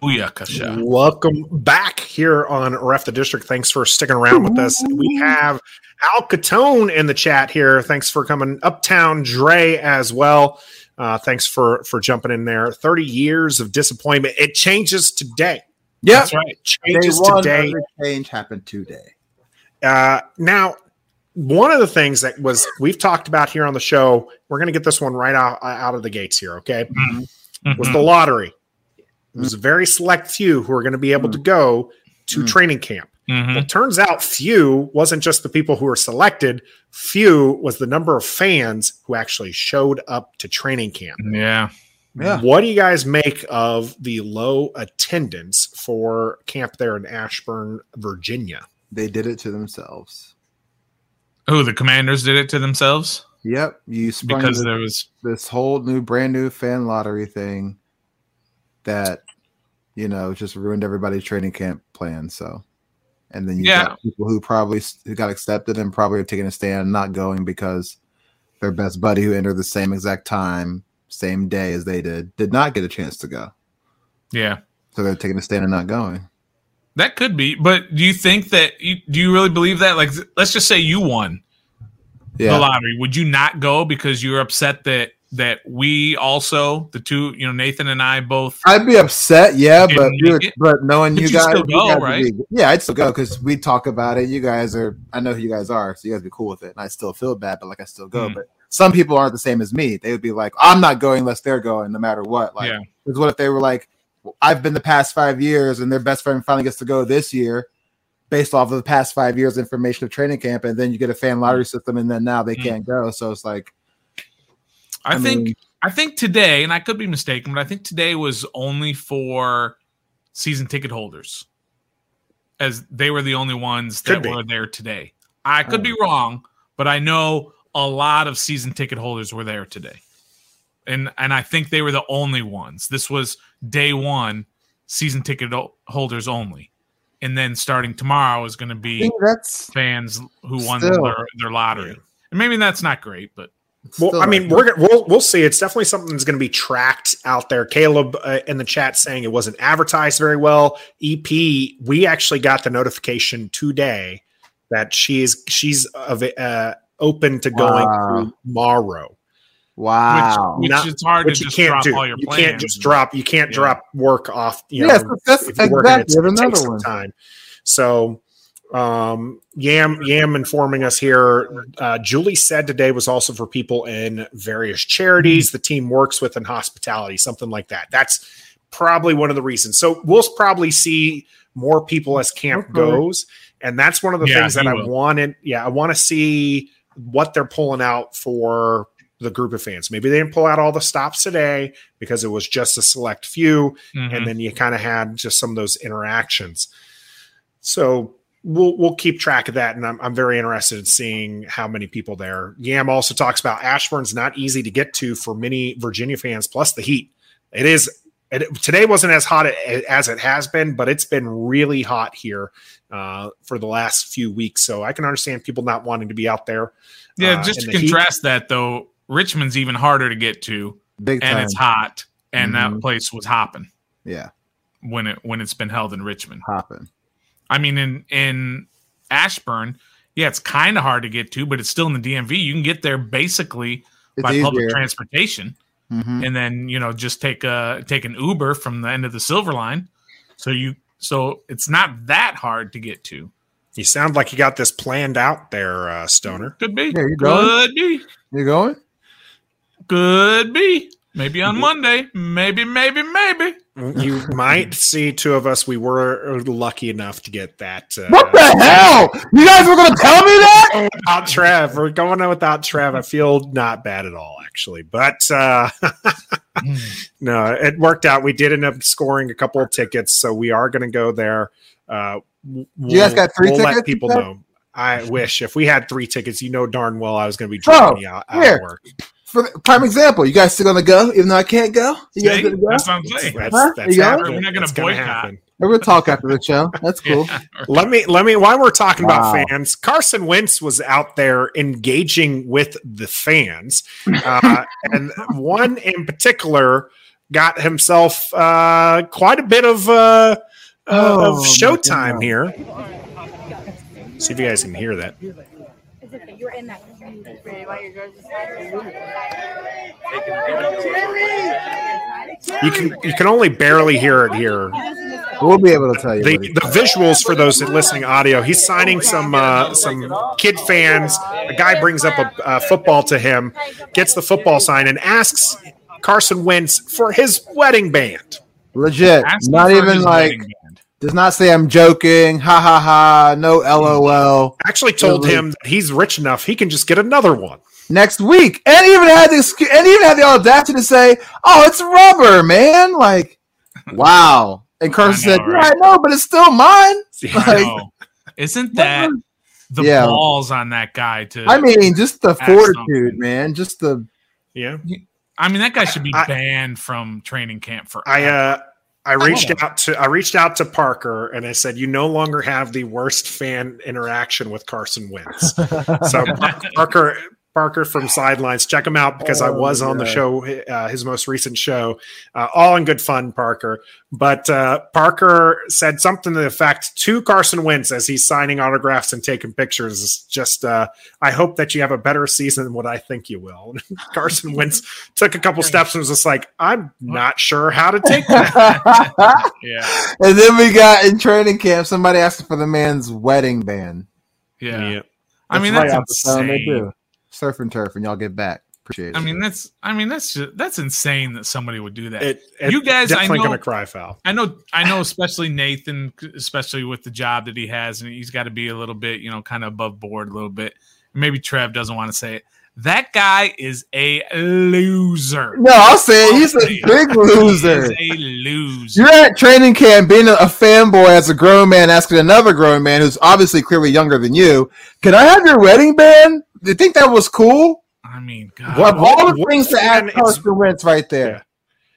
Booyakasha. Welcome back here on Ref the District. Thanks for sticking around with us. We have Al Catone in the chat here. Thanks for coming. Uptown Dre as well. Uh, thanks for for jumping in there. Thirty years of disappointment. It changes today. Yeah, That's right. It changes Day one, today. change happened today. Uh, now, one of the things that was we've talked about here on the show. We're going to get this one right out out of the gates here. Okay, was Mhm. the lottery. It was a very select few who are going to be able to go to Mm. training camp. Mhm. It turns out few wasn't just the people who were selected, few was the number of fans who actually showed up to training camp. Yeah. Yeah. What do you guys make of the low attendance for camp there in Ashburn, Virginia? They did it to themselves. Who the commanders did it to themselves Yep, you sprung because this, there was this whole new, brand new fan lottery thing that you know just ruined everybody's training camp plan. So, and then you Yeah. got people who probably who got accepted and probably are taking a stand not going because their best buddy who entered the same exact time, same day as they did, did not get a chance to go. yeah. So they're taking a stand and not going. That could be, but do you think that you, do you really believe that? Like, let's just say you won Yeah, the lottery, would you not go because you're upset that that we also the two, you know, Nathan and I both? I'd be upset, yeah, but we were- but knowing But you you'd guys, you go, guys right? be- yeah, I'd still go because we talk about it. You guys are, I know who you guys are, so you guys be cool with it, and I still feel bad, but like I still go. Mm. But some people aren't the same as me. They would be like, I'm not going unless they're going, no matter what. Like, Yeah. because what if they were like, I've been the past five years, and their best friend finally gets to go this year, based off of the past five years information of training camp, and then you get a fan lottery system, and then now they Mm. can't go. So it's like, I, I think mean- I think today, and I could be mistaken, but I think today was only for season ticket holders, as they were the only ones that be. were there today. I could Oh. be wrong, but I know a lot of season ticket holders were there today, and and I think they were the only ones. This was day one, season ticket holders only, and then starting tomorrow is going to be that's fans who won Still. their, their lottery. And maybe that's not great, but Well, I mean, like- we're gonna, we'll we'll see. It's definitely something that's going to be tracked out there. Caleb uh, in the chat saying it wasn't advertised very well. EP, we actually got the notification today that she's she's of uh, open to going Wow. tomorrow. wow. which Not- is hard to Which you just can't drop do. all your You plans. can't just drop. You can't Yeah. drop work off. You Yes, know, that's if you're working, exactly. it's- There's it another some one. time. So, um, Yam Yam informing us here. Uh, Julie said today was also for people in various charities. The team works with in hospitality, something like that. That's probably one of the reasons. So we'll probably see more people as camp Okay. goes, and that's one of the Yeah, things that I will. wanted. Yeah, I want to see what they're pulling out for the group of fans. Maybe they didn't pull out all the stops today because it was just a select few Mhm. and then you kind of had just some of those interactions. So we'll we'll keep track of that, and I'm I'm very interested in seeing how many people there. Yam also talks about Ashburn's not easy to get to for many Virginia fans, plus the heat. It is. It, today wasn't as hot as it has been, but it's been really hot here uh, for the last few weeks. So I can understand people not wanting to be out there. yeah, uh, just to the heat. contrast that though, Richmond's even harder to get to, Big and time. it's hot, and that Mhm. place was hopping yeah, when it when it's been held in Richmond. hopping. I mean, in in Ashburn, yeah, it's kind of hard to get to, but it's still in the DMV. You can get there basically It's by easier. public transportation, Mhm. and then you know just take a take an Uber from the end of the Silver Line. So you so it's not that hard to get to. You sound like you got this planned out there, uh, Stoner. Could be. Yeah, you going? Could be. You going? Could be. Maybe on Monday. Maybe, maybe, maybe. You might see two of us. We were lucky enough to get that. Uh, What the hell? You guys were going to tell me that? Without Trev, we're going on without Trev. I feel not bad at all, actually. But uh, no, it worked out. We did end up scoring a couple of tickets, so we are going to go there. Uh, w- You guys got 3 we'll tickets, Let people know. I wish if we had three tickets, you know darn well I was going to be Bro, driving you out, out of work. For the, prime example, you guys still going to go, even though I can't go? You guys going to go? That's what I'm saying. That's, Huh? that's You happening. We're not gonna That's gonna boycott. happen. We're going to talk after the show. That's cool. Yeah. Let me let me while we're talking Wow. about fans, Carson Wentz was out there engaging with the fans, uh, and one in particular got himself uh, quite a bit of uh, Oh, of showtime here. See if you guys can hear that. It's okay. You're in that. You can you can only barely hear it here. We'll be able to tell you. The, the visuals for those listening audio, he's signing some uh, some kid fans. A guy brings up a, a football to him, gets the football sign, and asks Carson Wentz for his wedding band. legit, not even like band. Does not say I'm joking. Ha ha ha. No LOL. Actually, told Really? him that he's rich enough he can just get another one. Next week, and even had the excu- and even had the audacity to say, "Oh, it's rubber, man!" Like, wow. And Carson I know, said, "Yeah. I know, but it's still mine." I Like. Isn't that the Yeah. balls on that guy to I mean, just the fortitude, something. man. Just the Yeah, I mean that guy should be I- banned from training camp for I uh, I oh. reached know. out to I reached out to Parker and I said, "You no longer have the worst fan interaction with Carson Wentz." so Parker Parker from Sidelines, check him out because I Oh, was on the show, uh, his most recent show, uh, all in good fun, Parker. But uh, Parker said something to the effect to Carson Wentz as he's signing autographs and taking pictures. Just, uh, I hope that you have a better season than what I think you will. Carson Wentz took a couple steps and was just like, I'm not sure how to take that. yeah, and then we got in training camp somebody asked for the man's wedding band. yeah. I mean that's out the phone, they insane. Do. Surf and turf, and y'all get back. Appreciate it. I mean that's I mean that's just, that's insane that somebody would do that. It, it- You guys, I definitely know- going to cry foul. I know, I know, especially Nathan, especially with the job that he has, and he's got to be a little bit, you know, kind of above board a little bit. Maybe Trev doesn't want to say it. That guy is a loser. no, I'll say it, he's a big He loser. is a loser. You're at training camp being a, a fanboy as a grown man asking another grown man who's obviously clearly younger than you, can I have your wedding band? Do you think that was cool? I mean, God, What- Of all the what things to fan ask Carson Wentz right there. Yeah.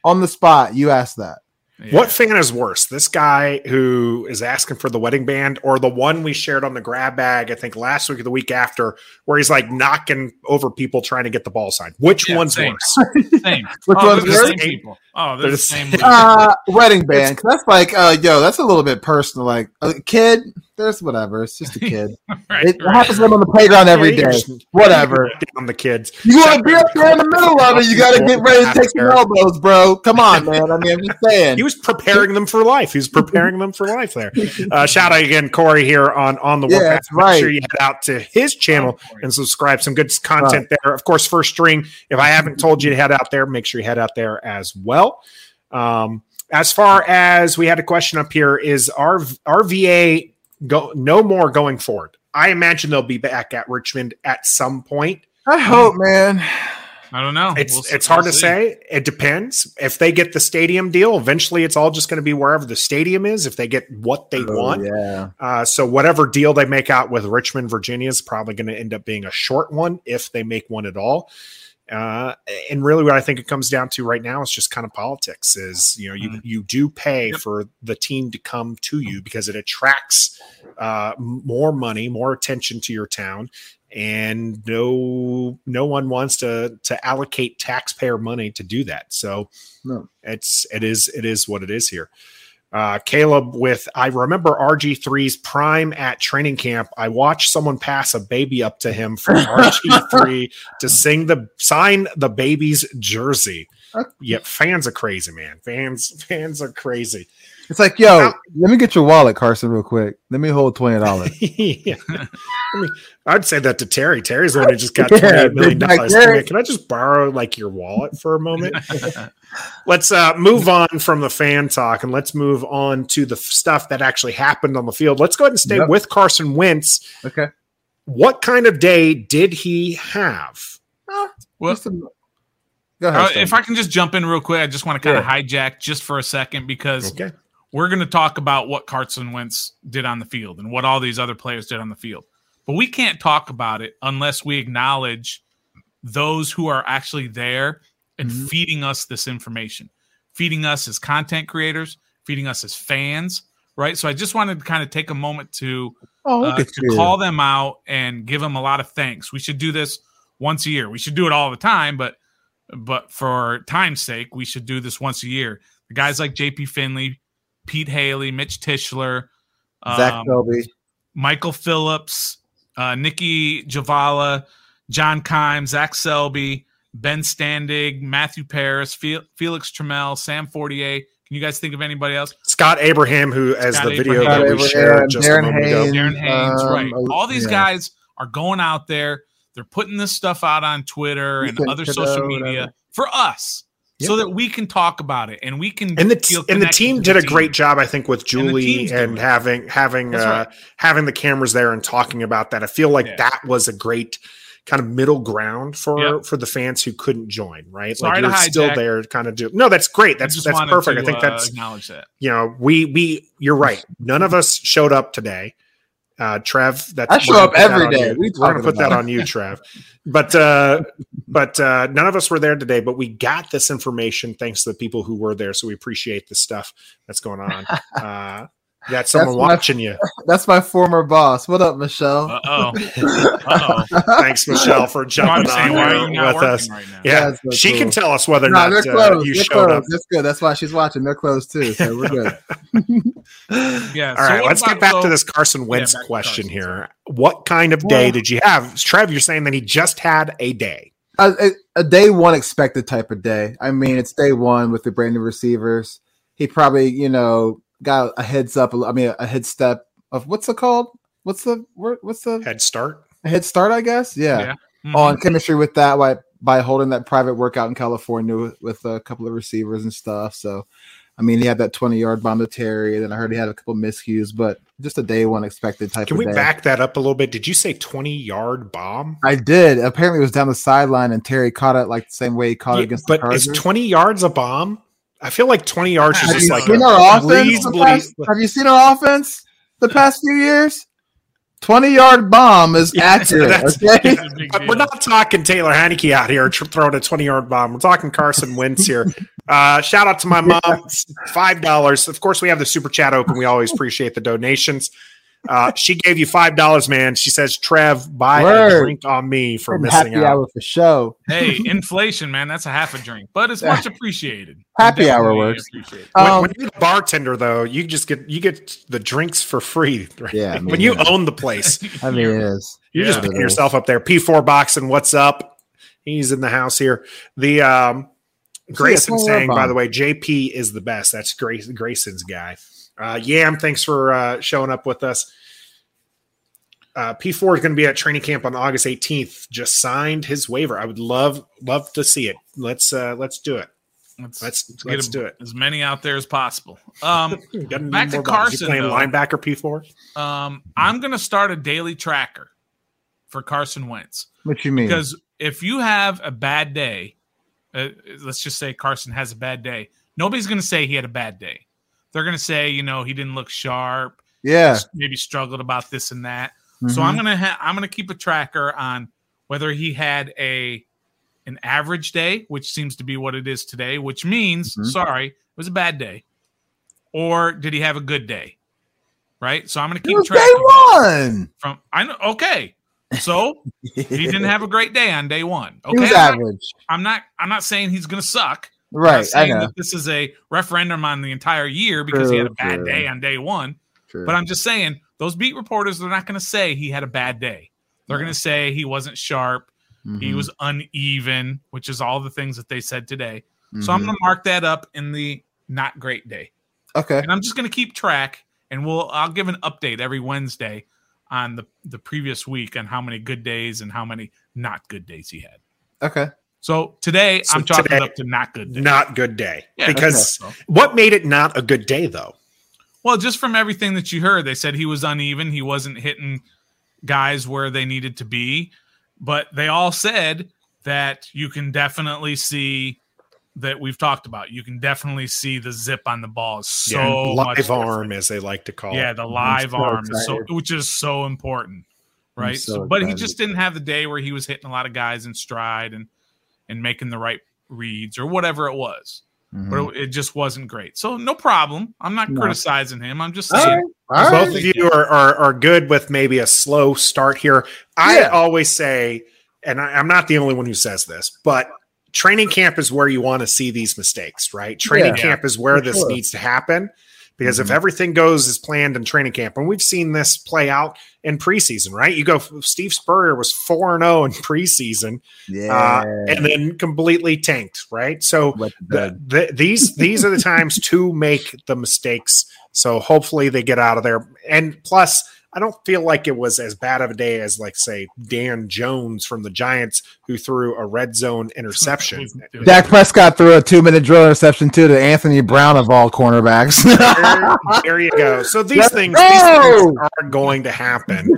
On the spot, you asked that. yeah. What fan is worse? This guy who is asking for the wedding band or the one we shared on the grab bag, I think last week or the week after, where he's like knocking over people trying to get the ball signed? Which Yeah, one's same. worse? Same. Which oh, one's they're the worse? same people. Oh, they're, They're the the same. same. Uh, wedding band. That's like, uh, yo, that's a little bit personal. Like a kid, there's whatever. It's just a kid. right, It right, happens to them on the playground every Yeah, day. just- Whatever. On the kids. You want to be up there in the middle of it? You got to get ready to take some elbows, bro. Come on, man. I mean, I'm just saying. He was preparing them for life. He was preparing them for life there. Uh, shout out again, Corey, here on on the Yeah, Warpath. that's Make right. sure you head out to his channel and subscribe. Some good content there. Of course, first string. If I haven't told you to head out there, make sure you head out there as well. Um, as far as we had a question up here, is our RVA go no more going forward? I imagine they'll be back at Richmond at some point. I hope, man. I don't know. It's We'll it's hard we'll to see. say. It depends. If they get the stadium deal, eventually it's all just going to be wherever the stadium is. If they get what they Oh, want, yeah. uh, so whatever deal they make out with Richmond, Virginia is probably going to end up being a short one if they make one at all. Uh, and really, what I think it comes down to right now is just kind of politics. Is you know you Mhm. you do pay Yep. for the team to come to you because it attracts uh, more money, more attention to your town, and no no one wants to to allocate taxpayer money to do that. So No. it's it is it is what it is here. Uh, Caleb with I remember RG3's prime at training camp. I watched someone pass a baby up to him from RG3 to sing the sign the baby's jersey. Yeah, fans are crazy, man. Fans fans are crazy. It's like, yo, let me get your wallet, Carson, real quick. Let me hold twenty dollars. yeah. I mean, I'd say that to Terry. Terry's the one who just got Yeah, twenty-eight million big back dollars. Can I just borrow like your wallet for a moment? let's uh, move on from the fan talk and let's move on to the stuff that actually happened on the field. Let's go ahead and stay Yep. with Carson Wentz. Okay. What kind of day did he have? Well, Go ahead. Uh, if I can just jump in real quick, I just want to kind of hijack just for a second because Okay. We're going to talk about what Carson Wentz did on the field and what all these other players did on the field. But we can't talk about it unless we acknowledge those who are actually there and Mhm. feeding us this information, feeding us as content creators, feeding us as fans, right? So I just wanted to kind of take a moment to oh, uh, to you. call them out and give them a lot of thanks. We should do this once a year. We should do it all the time, but but for time's sake, we should do this once a year. The guys like JP Finley, Pete Hailey, Mitch Tischler, Zach um, Selby. Michael Phillips, uh, Nicki Jhabvala, John Keim, Zach Selby, Ben Standig, Matthew Paras, Fe- Felix Trammell, Sam Fortier. Can you guys think of anybody else? Scott Abraham, who as Scott the video Abraham. that we Scott shared Abraham, just a Darren moment ago. Darren Haynes, Um, right? uh, All these yeah. guys are going out there. They're putting this stuff out on Twitter and other social media whatever. for us, so that we can talk about it and we can. and the feel and the team did the a great job, I think, with Julie doing and having having That's uh, right. having the cameras there and talking about that. I feel like Yeah. that was a great kind of middle ground for Yep. for the fans who couldn't join. Right, Sorry like you're still hijack. there, kind of do. No, that's great. That's that's perfect. to, I think uh, that's acknowledge that. you know we we you're right. None of us showed up today. Uh, Trev, that's I show up every day. that every on day. you. What are you We're gonna put that on you, Trev. But uh, but uh, none of us were there today. But we got this information thanks to the people who were there. So we appreciate the stuff that's going on. Uh, you got someone my- watching you. That's my former boss. What up, Michelle? Uh oh. Uh oh. Thanks, Michelle, for jumping saying, on why here are you not with us. right now? Yeah, so she can tell us whether or no, not they're uh, closed. you they're showed up. That's good. That's why she's watching. They're closed too. So we're good. Yeah. All so right, let's about- get back so- to this Carson Wentz back to question Carson, here. What kind of day Well- did you have? Trev, you're saying that he just had a day. a, a, a day one expected type of day. I mean, it's day one with the brand new receivers. He probably, you know, got a heads up. I mean, a head step of what's it called? What's the? What's the Head start. a head start? I guess. Yeah. Yeah. Mhm. On chemistry with that by by holding that private workout in California with, with a couple of receivers and stuff. So, I mean, he had that twenty yard bomb to Terry, and then I heard he had a couple miscues, but just a day one expected type of. Can of we day. back that up a little bit? Did you say 20 yard bomb? I did. Apparently, it was down the sideline, and Terry caught it like the same way he caught it Yeah, against but the is 20 yards a bomb? I feel like 20 yards is just like seen our offense? the past- have you seen our offense the past few years? Twenty yard bomb is Yeah, accurate. that's- Okay, It's a big But deal. we're not talking Taylor Heinicke out here tr- throwing a 20 yard bomb. We're talking Carson Wentz here. Uh, shout out to my mom, $5. Of course, we have the super chat open. We always appreciate the donations. Uh, she gave you $5, man. She says, Trev, buy Word. a drink on me for missing happy out. hour for show. hey, inflation, man, that's a half a drink, but it's much appreciated. Happy hour Definitely works. appreciate it. When, Um, when you're the bartender, though, you just get you get the drinks for free. Right? Yeah, I mean, when you yeah. own the place, I mean, it is. you're Yeah. just putting yourself up there. P4 boxing, what's up? He's in the house here. The um, Grayson it's saying, by the way, JP is the best. That's Grace, Grayson's guy. Uh, Yam, thanks for uh, showing up with us. Uh, P4 is going to be at training camp on August 18th. Just signed his waiver. I would love love to see it. Let's uh, let's do it. Let's, Let's get let's a- do it. as many out there as possible. Um, Back to more bodies? You Carson, playing though. linebacker P4. um, I'm going to start a daily tracker for Carson Wentz What you mean? because if you have a bad day, uh, let's just say Carson has a bad day, nobody's going to say he had a bad day. They're going to say, you know, he didn't look sharp, yeah. maybe struggled about this and that. So I'm gonna ha- I'm gonna keep a tracker on whether he had a an average day, which seems to be what it is today, which means Mhm. sorry, it was a bad day, or did he have a good day? Right. So I'm gonna keep track day one. from I know. Okay. So he didn't have a great day on day one. He was Okay. Average. I'm not. I'm not saying he's gonna suck. Right. I saying know. that this is a referendum on the entire year because he had a bad true. day on day one. True. But I'm just saying, those beat reporters, they're not going to say he had a bad day. They're going to say he wasn't sharp, he Mhm. was uneven, which is all the things that they said today. So I'm Mhm. going to mark that up in the not great day. okay. And I'm just going to keep track and we'll I'll give an update every Wednesday on the the previous week on how many good days and how many not good days he had. Okay. So today So I'm chalking today- up to not good days. Not good day. Yeah, because So- what made it not a good day though? Well, just from everything that you heard, they said he was uneven. He wasn't hitting guys where they needed to be, but they all said that you can definitely see that we've talked about. You can definitely see the zip on the ball is so Yeah, much live arm, different. as they like to call Yeah, the live so arm is so which is so important, right? So, but he just didn't have the day where he was hitting a lot of guys in stride and and making the right reads or whatever it was. Mhm. But it, it just wasn't great. So no problem. I'm not No. criticizing him. I'm just saying right. All Both right. of you are, are are good with maybe a slow start here. I Yeah. always say, and I, I'm not the only one who says this, but training camp is where you want to see these mistakes, right? Training Yeah. camp is where For this sure. needs to happen. Because if Mhm. everything goes as planned in training camp, and we've seen this play out in preseason, right? You go, Steve Spurrier was 4 0 in preseason Yeah. uh, and then completely tanked, right? So the, the, these these are the times to make the mistakes. So hopefully they get out of there. And plus, I don't feel like it was as bad of a day as, like, say, Dan Jones from the Giants, who threw a red zone interception. It was- it was- Dak Prescott threw a two minute drill interception too to Anthony Brown of all cornerbacks. there, there you go. So these Let's things, these things are going to happen.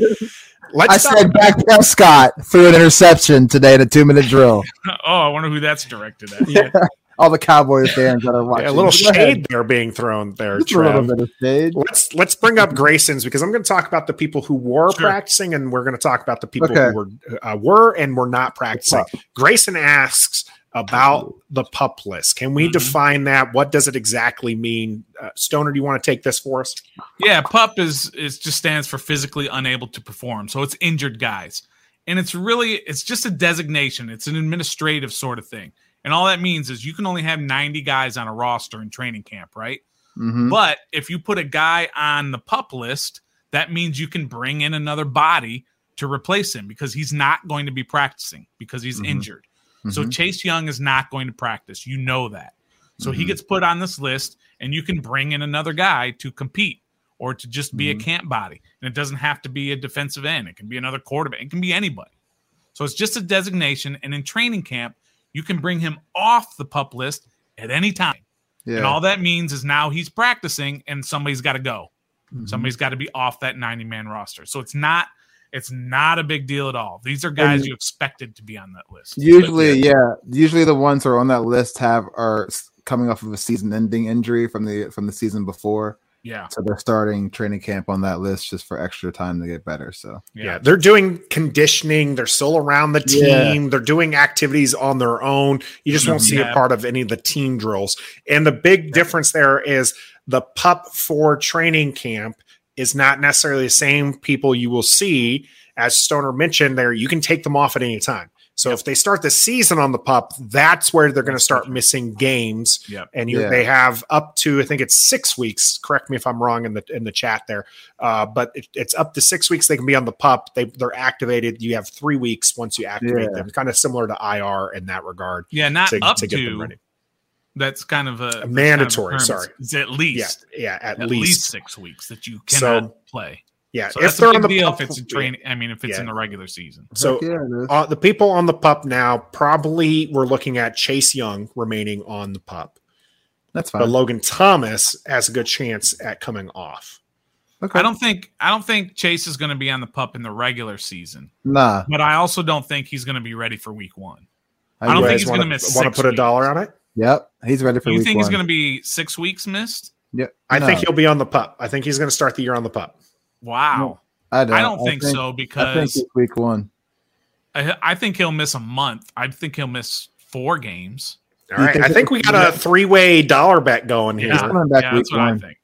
Let's I said Dak Prescott threw an interception today to two minute drill. oh, I wonder who that's directed at. Yeah. All the Cowboys fans that are watching. a little Go ahead. shade there being thrown there. Just a little bit of shade. Let's let's bring up Grayson's because I'm going to talk about the people who were Sure. practicing, and we're going to talk about the people Okay. who were uh, were and were not practicing. Grayson asks about the pup list. Can we Mhm. define that? What does it exactly mean? Uh, Stoner, do you want to take this for us? Yeah, pup is is just stands for physically unable to perform. So it's injured guys. And it's really it's just a designation. It's an administrative sort of thing. And all that means is you can only have 90 guys on a roster in training camp, right? Mhm. But if you put a guy on the pup list, that means you can bring in another body to replace him because he's not going to be practicing because he's Mhm. injured. So Mhm. Chase Young is not going to practice. You know that. So he Mhm. gets put on this list, and you can bring in another guy to compete or to just be a camp body. And it doesn't have to be a defensive end, it can be another quarterback, it can be anybody. So it's just a designation. And in training camp, you can bring him off the pup list at any time. yeah. And all that means is now he's practicing and somebody's got to go. Mhm. Somebody's got to be off that 90 man roster. So it's not it's not a big deal at all. These are guys And- you expected to be on that list. Usually, yeah. Usually, the ones who are on that list have are coming off of a season-ending injury from the from the season before, Yeah. so they're starting training camp on that list just for extra time to get better. So Yeah. they're doing conditioning. They're still around the Yeah. team. They're doing activities on their own. You just won't see Yeah. a part of any of the team drills. And the big difference there is the pup for training camp is not necessarily the same people you will see as Stoner mentioned there. You can take them off at any time. So if they start the season on the pup, that's where they're going to start missing games Yep. and you Yeah. they have up to I think it's six weeks. Correct me if I'm wrong in the in the chat there, uh, but it, it's up to six weeks they can be on the pup. They they're activated. You have three weeks once you activate Yeah. them. Kind of similar to IR in that regard Yeah, not to, up to to, get them ready. that's kind of a that's kind of mandatory, sorry. It's at least yeah, at, at, least. least. six weeks that you So, cannot play. Yeah. So if that's they're a on the deal pup, if it's in training. I mean, if it's Yeah. in the regular season. So yeah, uh, the people on the pup now probably we're looking at Chase Young remaining on the pup, that's fine. but. Logan Thomas has a good chance at coming off. Okay. I don't think I don't think Chase is going to be on the pup in the regular season, Nah, but I also don't think he's going to be ready for week one. I, I don't think he's wanna- gonna miss Want to put a dollar on it? Yep, he's ready for you week think one. he's going to be six weeks missed? Yep. I think he'll be on the pup. I think he's going to start the year on the pup. Wow, I don't, I don't think, so I think because it's week one. I, I think he'll miss a month. I think he'll miss four games. All right. Think I think we got a three way dollar bet going here. He's coming back yeah, week that's what I one. think.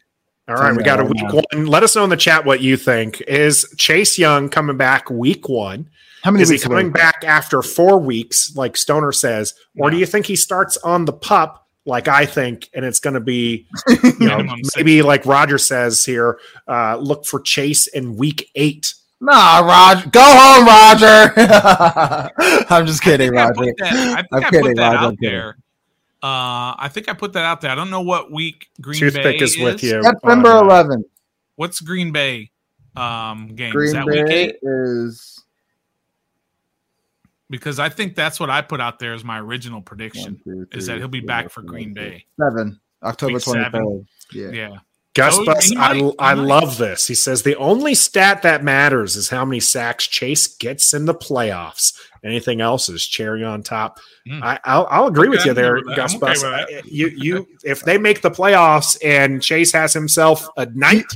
All right. We got a week one. Let us know in the chat what you think. Is Chase Young coming back week one? How many Is he coming back after four weeks, like Stoner says? Or do you think he starts on the pup, like I think, and it's going to be, you know, Minimum six maybe like Roger says here, uh, look for Chase in week eight? Nah, Roger, go home, Roger. I'm just kidding, I Roger. I think I'm kidding, put that Roger, I'm out kidding. there. Uh, I think I put that out there. I don't know what week Green Toothpick Bay is with you. September on, uh, 11th. What's Green Bay um, game? is Green that week Bay eight? is Because I think that's what I put out there as my original prediction one, two, is that he'll be four, back for Green Bay. Seven, October Week 23rd. Yeah. Yeah. Gus Oh, Bus, I, might, I love this. He says the only stat that matters is how many sacks Chase gets in the playoffs. Anything else is cherry on top. Mm. I, I'll, I'll agree with you there, I'm with. Gus okay Bus. You, you, if they make the playoffs and Chase has himself a night,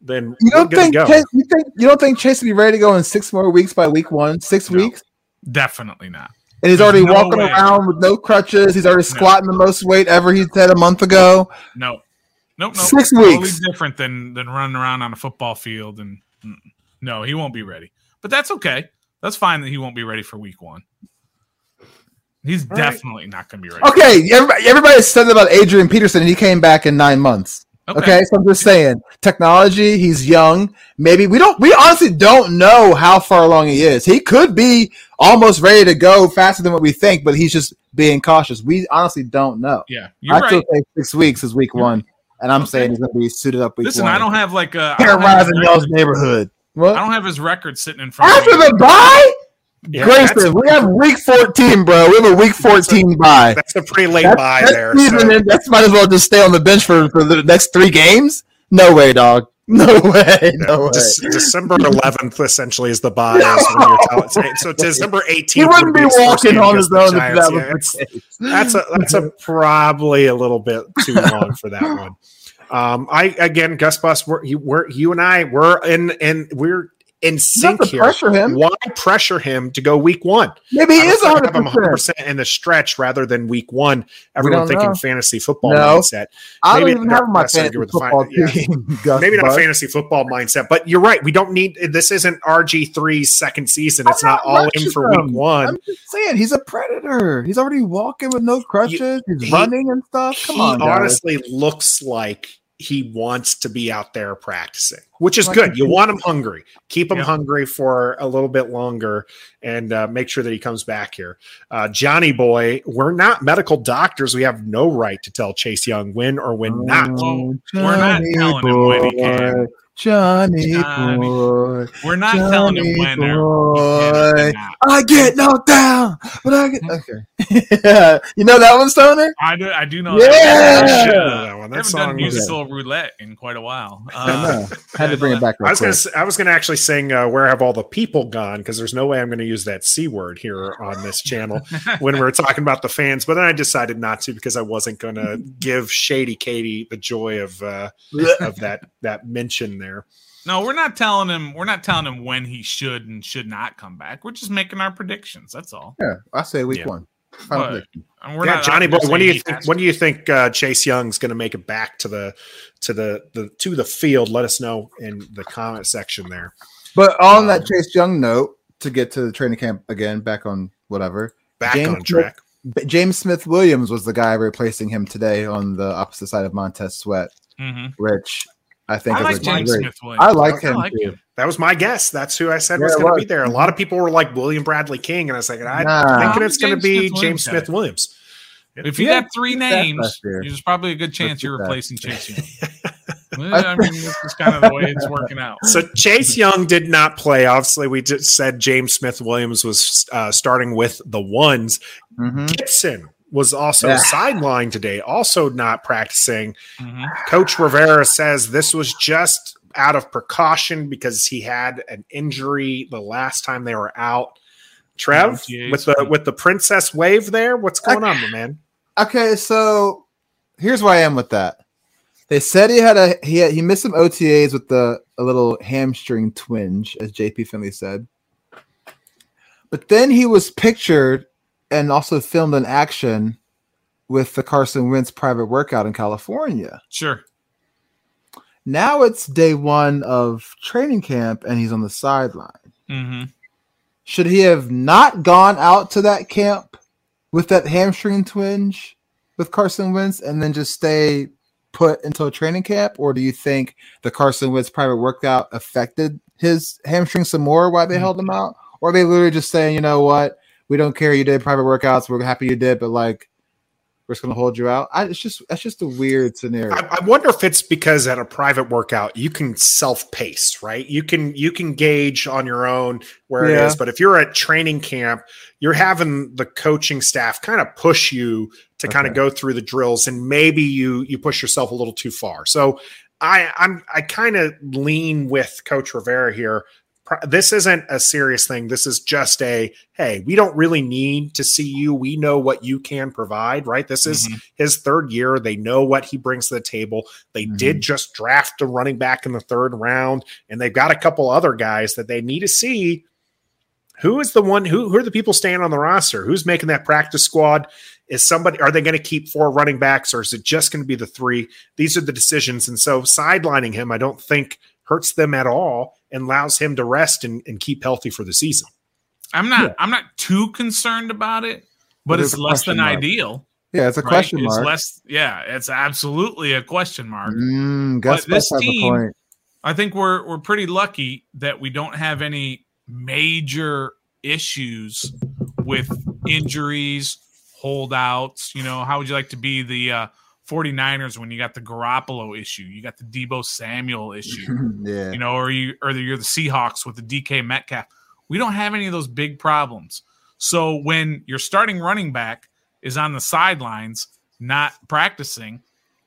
then You don't good to think go. Chase, you think you don't think Chase will be ready to go in six more weeks by week one? Six No. weeks, Definitely not. and he's There's already no walking way. around with no crutches. He's already squatting the most weight ever he said a month ago. No. Nope. Nope. Six Totally weeks. different than than running around on a football field and no, he won't be ready. But that's okay. That's fine that he won't be ready for week one. He's All right. definitely not going to be ready. Okay, everybody, everybody said about Adrian Peterson, and he came back in nine months. Okay. so I'm just saying, technology. He's young. Maybe we don't. We honestly don't know how far along he is. He could be almost ready to go faster than what we think, but he's just being cautious. We honestly don't know. Yeah, you're I still say six weeks is week one, and I'm Okay. saying he's going to be suited up week Listen, one. I don't have like uh, a. Don't have, terrorizing y'all's neighborhood. I don't have his record sitting in front After of me. the bye, Yeah, Grayson, we have week 14, bro. We have a week 14 bye. That's a pretty late That's, buy that's there. season, so- that's might as well just stay on the bench for, for the next three games. No way, dog. No way. No way. Dec- December 11th essentially is the buy. Is when you're telling, so- December 18th. he wouldn't be walking on his own if that was Yeah, that's a that's a probably a little bit too long for that one. Um, I again, Gus Bus, we're, you, we're you and I we're in and we're in sync here. pressure him. Why pressure him to go week one? Maybe he is would have him 100%. 100% in the stretch rather than week one. Everyone thinking know. fantasy football No. mindset. I don't even have my fantasy football fin- yeah. team. Gus Maybe not Bus. fantasy football mindset, but you're right. We don't need this. Isn't RG 3s second season? It's I'm not not all in for him. week one. I'm just saying he's a predator. He's already walking with no crutches. he's he- running and stuff. Come on, honestly looks like he wants to be out there practicing, which is good. You want him hungry. Keep him Yeah. hungry for a little bit longer and uh, make sure that he comes back here. Uh, Johnny boy, we're not medical doctors. We have no right to tell Chase Young when or when not. Well, we're not telling him when he can. Johnny, Johnny. boy, We're not telling him Johnny when or boy. not. I get knocked down, but I get okay. you know that one, Stoner? I do. I do know. Yeah. That. I should Uh, know that one. I That haven't done song was- musical roulette in quite a while. I Uh, know. Had to bring it back. I Real was gonna. quick. s- I was gonna actually sing uh, "Where Have All the People Gone" because there's no way I'm gonna use that c word here on this channel when we're talking about the fans. But then I decided not to because I wasn't gonna give Shady Katie the joy of uh, of that that mention there. No, we're not telling him. We're not telling him when he should and should not come back. We're just making our predictions. That's all. Yeah, I say week Yeah. one. But- we're yeah, not Johnny I'm boy, just when do you think? When do you think uh, Chase Young's going to make it back to the to the the to the field? Let us know in the comment section there. But on Um, that Chase Young note, to get to the training camp again, back on whatever. Back James on track. B- James Smith Williams was the guy replacing him today on the opposite side of Montez Sweat, Mhm. which I think I is like James great- Smith Williams. I like him. I him like too. him. That was my guess. That's who I said Yeah, was going to be there. A lot of people were like William Bradley King, and I was like, I'm Nah. thinking it's going to be Smith-Williams James guy. Smith Williams. If you Yeah, got three names, there's probably a good chance you're that. replacing Chase Young. I mean, this is kind of the way it's working out. So Chase Young did not play. Obviously, we just said James Smith Williams was uh, starting with the ones. Mhm. Gibson was also Yeah. sidelined today, also not practicing. Mhm. Coach Rivera says this was just out of precaution because he had an injury the last time they were out. Trev, OTAs. with the with the princess wave there, what's going on, my man? Okay, so here's where I am with that. They said he had a he had, he missed some OTAs with the a little hamstring twinge, as JP Finley said. But then he was pictured and also filmed an action with the Carson Wentz private workout in California. Sure. Now it's day one of training camp and he's on the sideline. hmm Should he have not gone out to that camp with that hamstring twinge with Carson Wentz and then just stay put until training camp? Or do you think the Carson Wentz private workout affected his hamstring some more while they held him out? Or are they literally just saying, you know what, we don't care you did private workouts, we're happy you did, but like we're just gonna hold you out? I, it's just that's just a weird scenario. I, I wonder if it's because at a private workout you can self pace, right? You can you can gauge on your own where it Yeah. is. But if you're at training camp, you're having the coaching staff kind of push you to kind of go through the drills, and maybe you you push yourself a little too far. So I I'm I kind of lean with Coach Rivera here. This isn't a serious thing. This is just a hey, we don't really need to see you. We know what you can provide, right? This is Mhm. his third year. They know what he brings to the table. They Mhm. did just draft a running back in the third round, and they've got a couple other guys that they need to see. Who is the one? Who, who are the people staying on the roster? Who's making that practice squad? Is somebody? Are they going to keep four running backs, or is it just going to be the three? These are the decisions, and so sidelining him, I don't think hurts them at all, and allows him to rest and, and keep healthy for the season. I'm not. I'm not too concerned about it, but It it's less than mark. ideal. Yeah, it's a right? question It's less, yeah, it's absolutely a question mark. Mm, But this Bus a team- point. I think we're we're pretty lucky that we don't have any major issues with injuries, holdouts. You know, how would you like to be the uh, 49ers when you got the Garoppolo issue, you got the Deebo Samuel issue, yeah. you know, or you or you're the Seahawks with the DK Metcalf. We don't have any of those big problems. So when your starting running back is on the sidelines not practicing,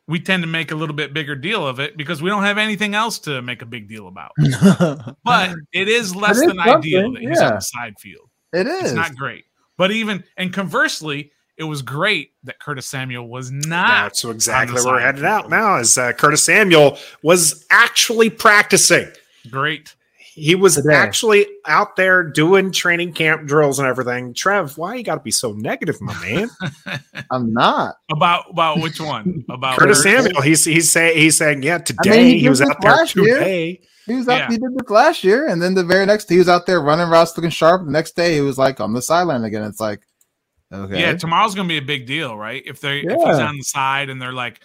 we tend to make a little bit bigger deal of it because we don't have anything else to make a big deal about. But it is less It is than ideal that he's on the side field. it It's not great. But even and conversely, it was great that Curtis Samuel was not. That's exactly where we're headed out now. Is uh, Curtis Samuel was actually practicing. great. He was Today. actually out there doing training camp drills and everything. Trev, why you got to be so negative, my man? I'm not. About about which one? About Curtis Curtis? Samuel. He's he's saying he's saying yeah. Today he he, was out there last year. He was out. Yeah. He did this last year, and then the very next, he was out there running routes, looking sharp. The next day, he was like on the sideline again. It's like, okay, Yeah, tomorrow's gonna be a big deal, right? If they if he's on the side and they're like,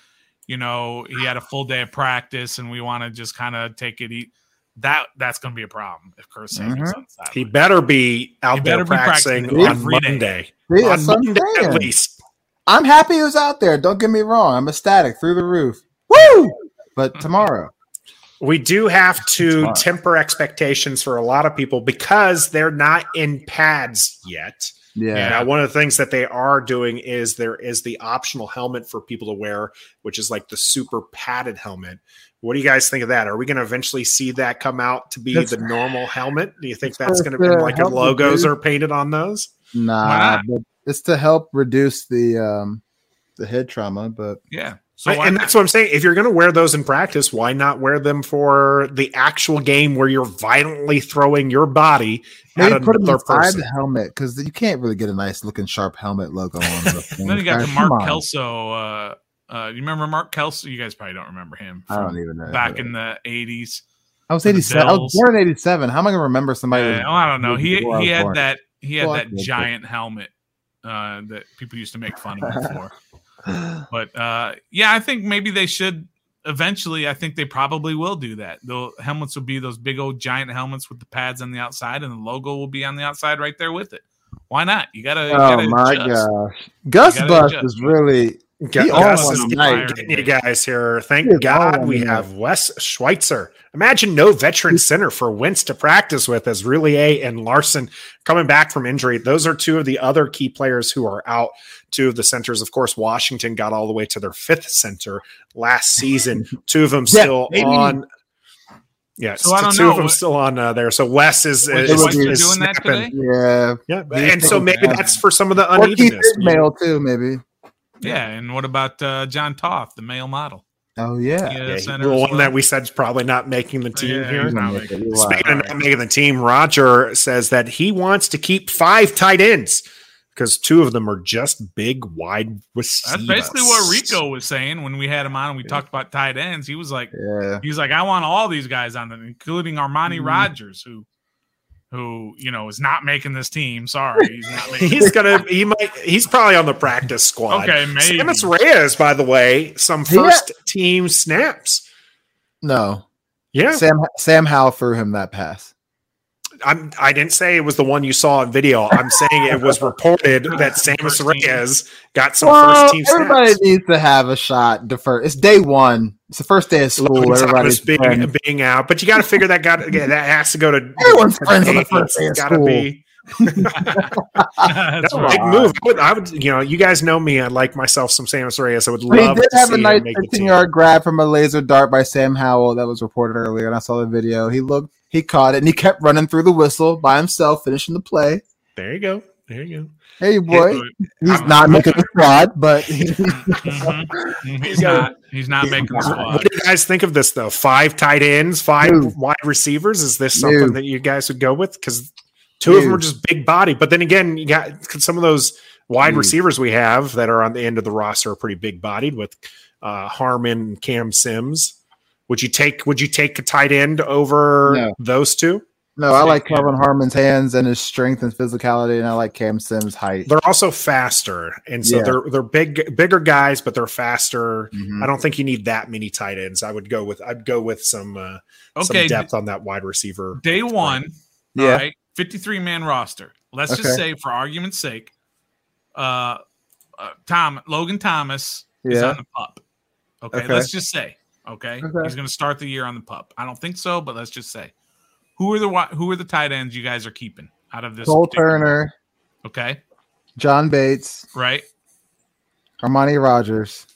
you know, he had a full day of practice and we want to just kind of take it eat. That that's gonna be a problem if Curtis Samuel's Mhm. on the side. He better be out He there better be practicing practicing on every day. Monday. See, On that's what I'm Monday at least. I'm happy he was out there. Don't get me wrong. I'm ecstatic through the roof. Woo! But tomorrow, We do have to Tomorrow. temper expectations for a lot of people because they're not in pads yet. Yeah, Now, one of the things that they are doing is there is the optional helmet for people to wear, which is like the super padded helmet. What do you guys think of that? Are we going to eventually see that come out to be That's- the normal helmet? Do you think It's that's going to be like help if logos reduce- are painted on those? Nah, not? but it's to help reduce the um the head trauma. But Yeah. So I- and not? that's what I'm saying. If you're going to wear those in practice, why not wear them for the actual game where you're violently throwing your body maybe at put them another person? the helmet because you can't really get a nice looking sharp helmet logo on. the And then you got the Mark on. Kelso. Uh, uh, you remember Mark Kelso? You guys probably don't remember him. I don't even know. back in the '80s. I was 87. I was born in 87. How am I going to remember somebody? That oh, I don't know. He he had born? that he had Well, that did, but- giant helmet uh, that people used to make fun of him for. But uh, yeah, I think maybe they should eventually. I think they probably will do that. The helmets will be those big old giant helmets with the pads on the outside, and the logo will be on the outside right there with it. Why not? You gotta. You Oh gotta my adjust. gosh, Gus Bus adjust. is really Gus owns is getting, you guys here. Thank He God we tonight. have Wes Schweitzer. Imagine no veteran center for Wentz to practice with as Roullier and Larsen coming back from injury. Those are two of the other key players who are out. Two of the centers, of course, Washington got all the way to their fifth center last season. two of them Yeah, still maybe. on. Yeah, So I don't two know. of them still on uh, there. So Wes is, Was is, is doing that snapping. today? yeah. Yeah, and so maybe that's for some of the Or Keith unevenness. Ismail too, maybe. Yeah, and what about uh, Jon Toth, the male model? Oh yeah. Yeah, Yeah, the as one well. that we said is probably not making the team Yeah, here. not You're right. Speaking of not making the team, Roger says that he wants to keep five tight ends because two of them are just big, wide receivers. That's basically what Rico was saying when we had him on and we talked about tight ends. He was like, Yeah. he's like, I want all these guys on them, including Armani Mhm. Rogers, who, who you know is not making this team. Sorry, he's not making. He's gonna. He might. He's probably on the practice squad. okay, maybe. Sammis Reyes, by the way, some Yeah. first team snaps. No. Yeah, Sam Sam Howell threw him that pass. I'm. I didn't say it was the one you saw in video. I'm saying it was reported that Sammis First. Reyes got some Well, first team everybody snaps. needs to have a shot. Defer. It's day one. It's the first day of school. Logan Everybody's being being out, but you got to figure that got that has to go to Everyone's friends on the first day of It's gotta school. be That's that's a right. big move. I would, I would, you know, you guys know me. I like myself some Sammis Reyes. I would But he love did to have see a him nice make 15 team. yard grab from a laser dart by Sam Howell that was reported earlier, and I saw the video. He looked, he caught it, and he kept running through the whistle by himself, finishing the play. There you go. There you go. Hey, boy, Mhm. he's not making the squad, but Mhm. He's not. He's not making the squad. What do you guys think of this though? Five tight ends, five Dude. wide receivers. Is this something Dude. that you guys would go with? Because two of them Dude. are just big body, but then again, you got some of those wide Dude. receivers we have that are on the end of the roster are pretty big bodied with uh, Harmon, and Cam Sims. Would you take? Would you take a tight end over No. those two? No, I like Kelvin Harmon's hands and his strength and physicality, and I like Cam Sims' height. They're also faster, and so Yeah. they're they're big bigger guys, but they're faster. Mhm. I don't think you need that many tight ends. I would go with I'd go with some uh, Okay, some depth on that wide receiver. day one, Yeah. all right, 53 man roster. Let's just say, for argument's sake, uh, uh, Tom Logan Thomas is on the pup. Okay, Okay. let's just say, okay, Okay. he's going to start the year on the pup. I don't think so, but let's just say, who are the who are the tight ends you guys are keeping out of this? Cole particular- Turner, Okay, John Bates, right. Armani Rogers.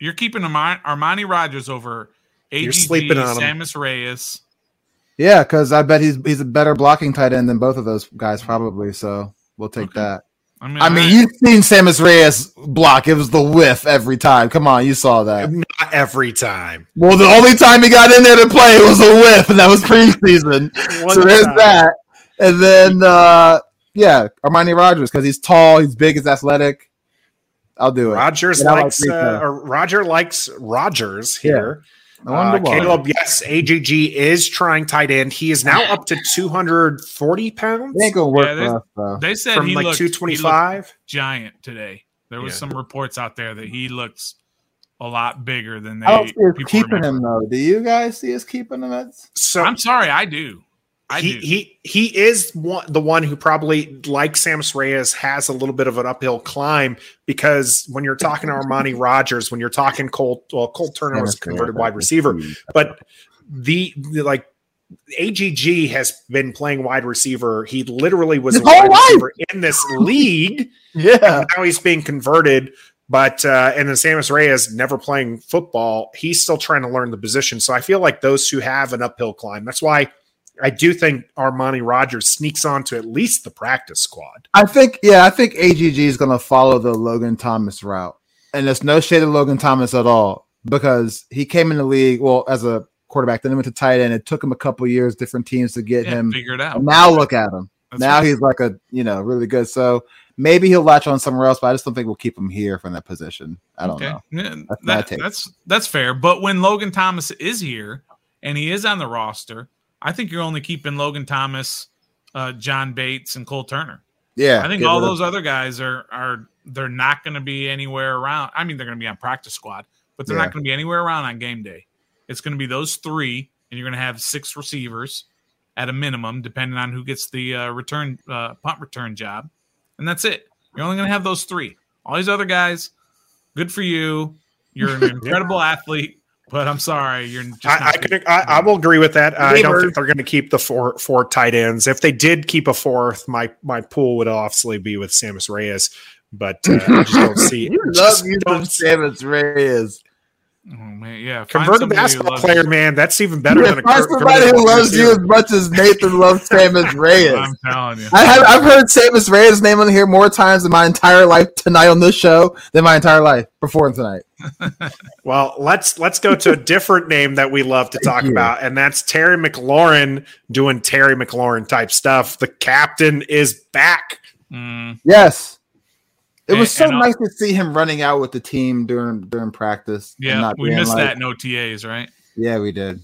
You're keeping Armani, Armani Rogers over AGG, You're sleeping on him. Sammis Reyes. Yeah, because I bet he's he's a better blocking tight end than both of those guys probably. So we'll take Okay. that. I mean, I mean, I- you've seen Sammis Reyes block. It was the whiff every time. Come on, you saw that. Not every time. Well, the only time he got in there to play was a whiff, and that was preseason. So there's time. that. And then, uh, yeah, Armani Rogers because he's tall, he's big, he's athletic. I'll do it. Rogers And like likes uh, Roger likes Rogers here. I wonder Uh, why. Caleb, yes, AGG is trying tight end. He is now up to 240 pounds It ain't gonna work Yeah, there's- for us, they said from he like looked, 225. giant today. There was Yeah. some reports out there that he looks a lot bigger than they. I don't see people keeping remember. him though. Do you guys see us keeping him? That's So I'm sorry, I do. I he, do. he he is one, the one who probably, like Sammis Reyes, has a little bit of an uphill climb because when you're talking to Armani Rogers, when you're talking Cole, well, Cole Turner was a converted wide receiver, but the, the like AGG has been playing wide receiver. He literally was His a wide whole life! receiver in this league. yeah. now he's being converted. But uh, and then Sammis Reyes never playing football. He's still trying to learn the position. So I feel like those who have an uphill climb. That's why I do think Armani Rogers sneaks onto at least the practice squad. I think, yeah, I think AGG is going to follow the Logan Thomas route. And there's no shade of Logan Thomas at all because he came in the league, well, as a quarterback, then he went to tight end. It took him a couple years, different teams to get yeah, him. figure it out. Now look at him. That's now right. he's like a, you know, really good. So maybe he'll latch on somewhere else, but I just don't think we'll keep him here from that position. I don't know. Yeah, That's that- that's that's fair. But when Logan Thomas is here and he is on the roster, I think you're only keeping Logan Thomas, uh, John Bates, and Cole Turner. Yeah. I think all those other guys are are they're not going to be anywhere around. I mean, they're going to be on practice squad, but they're Yeah. not going to be anywhere around on game day. It's going to be those three, and you're going to have six receivers at a minimum, depending on who gets the uh, return uh, punt return job, and that's it. You're only going to have those three. All these other guys, good for you. You're an incredible athlete, but I'm sorry, you're just I, I, not could, I, I will agree with that. I don't think they're going to keep the four four tight ends. If they did keep a fourth, my my pool would obviously be with Sammis Reyes. But uh, I just don't see. You love just you don't Sammis Reyes. Oh man, yeah. find converted somebody basketball player, you. man. That's even better than a Find cur- somebody who loves you as much as Nathan loves Sammis Reyes. I'm telling you. I have I've heard Sammis Reyes' name on here more times in my entire life tonight on this show than my entire life before tonight. Well, let's let's go to a different name that we love to talk about, and that's Terry McLaurin doing Terry McLaurin type stuff. The captain is back. Mm, Yes. It And- was so and, uh, nice to see him running out with the team during during practice. yeah, not we missed like- that in OTAs, right? Yeah, we did.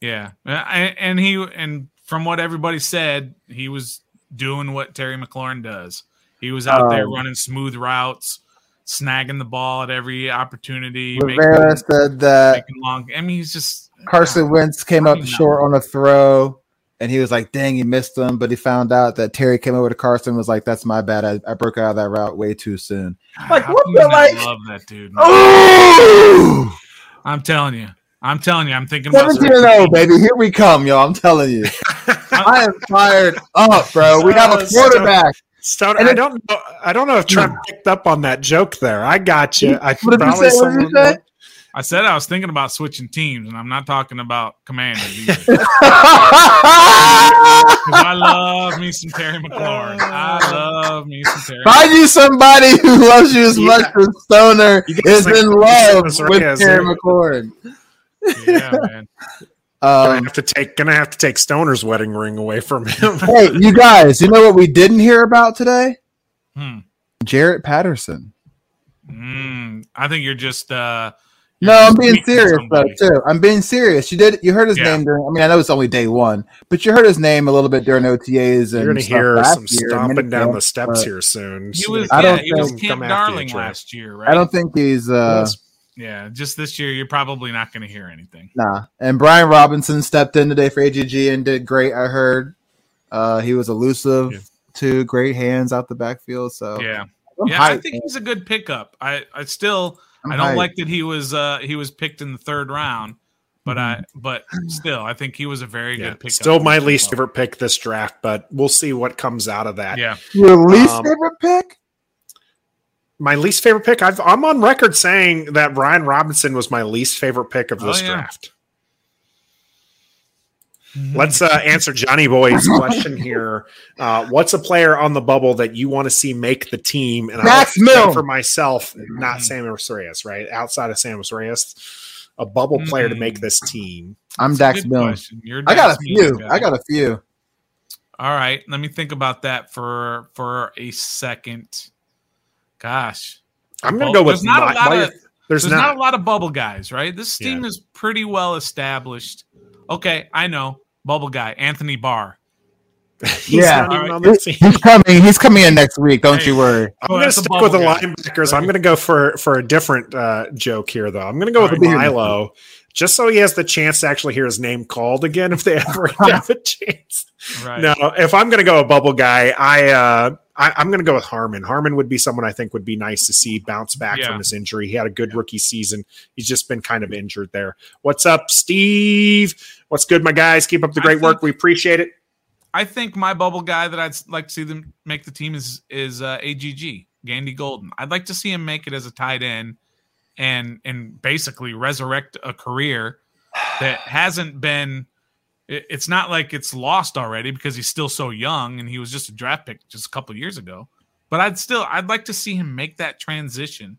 Yeah, and, and he and from what everybody said, he was doing what Terry McLaurin does. He was out there Um, running smooth routes, snagging the ball at every opportunity, Rivera making, said that long. I mean, he's just Carson Wentz came up short on a throw, and he was like, "Dang, he missed them." But he found out that Terry came over to Carson and was like, "That's my bad. I, I broke out of that route way too soon." Like, How what the, like- love that dude. Oh, I'm telling you, I'm telling you, I'm thinking 17 and 0, baby. Here we come, y'all. I'm telling you. I am fired up, bro. We have Uh, a so- quarterback. And I it- don't know. I don't know if Trent picked up on that joke there. I got you. I What did you probably say? What did you say? I said I was thinking about switching teams, and I'm not talking about Commanders either. 'Cause I love me some Terry McLaurin. I love me some Terry. Find you somebody who loves you as You much as Stoner is like in love with Reyes, Terry eh? McLaurin. Yeah, man. Gonna Um, have to take. Gonna have to take Stoner's wedding ring away from him. hey, you guys, you know what we didn't hear about today? Hmm. Jarrett Patterson. Mm, I think you're just uh, No, I'm being serious though too. I'm being serious. You did. You heard his Yeah. name during. I mean, I know it's only day one, but you heard his name a little bit during OTAs. And You're going to stuff hear last some year, stomping down the steps but here soon. He was, I don't he was think- Camp come after you, Darling Trey. last year, right? I don't think he's. uh Yeah, just this year, you're probably not going to hear anything. Nah. And Brian Robinson stepped in today for AGG and did great. I heard. Uh, he was elusive Yeah. too. Great hands out the backfield. So Yeah, I'm yeah, I think man. he's a good pickup. I, I still, I'm I don't like that he was, uh, he was picked in the third round, but I, Mm-hmm. but still, I think he was a very yeah, good pickup. still my least favorite pick this draft, but we'll see what comes out of that. Yeah, Your least Um, favorite pick? My least favorite pick, I've, I'm on record saying that Brian Robinson was my least favorite pick of Oh, this yeah. draft. Let's uh, answer Johnny Boy's question here. Uh, what's a player on the bubble that you want to see make the team? And Max I'll Mill. say for myself, not Mhm. Samuel Reyes, right? Outside of Samuel Reyes, a bubble player to make this team. I'm That's Dax good Milne. question. You're I got a few. guy. I got a few. All right, let me think about that for for a second. Gosh, I'm going Well, to go with there's not a lot my- of- there's, there's not. not. a lot of bubble guys, right? This Yeah. team is pretty well established. Okay, I know bubble guy Anthony Barr. He's Yeah. not even All on the team. He's coming. He's coming in next week. Don't Hey. you worry. I'm going to that's stick with the guy. linebackers. I'm going to go for for a different uh, joke here, though. I'm going to go All with right. Milo, just so he has the chance to actually hear his name called again if they ever have a chance. Right. No, if I'm going to go a bubble guy, I, uh, I I'm going to go with Harmon. Harmon would be someone I think would be nice to see bounce back Yeah. from his injury. He had a good rookie season. He's just been kind of injured there. What's up, Steve? What's good, my guys? Keep up the great work. We appreciate it. I think my bubble guy that I'd like to see them make the team is is uh, AGG Gandy Golden. I'd like to see him make it as a tight end and and basically resurrect a career that hasn't been. It- It's not like it's lost already because he's still so young and he was just a draft pick just a couple years ago. But I'd still I'd like to see him make that transition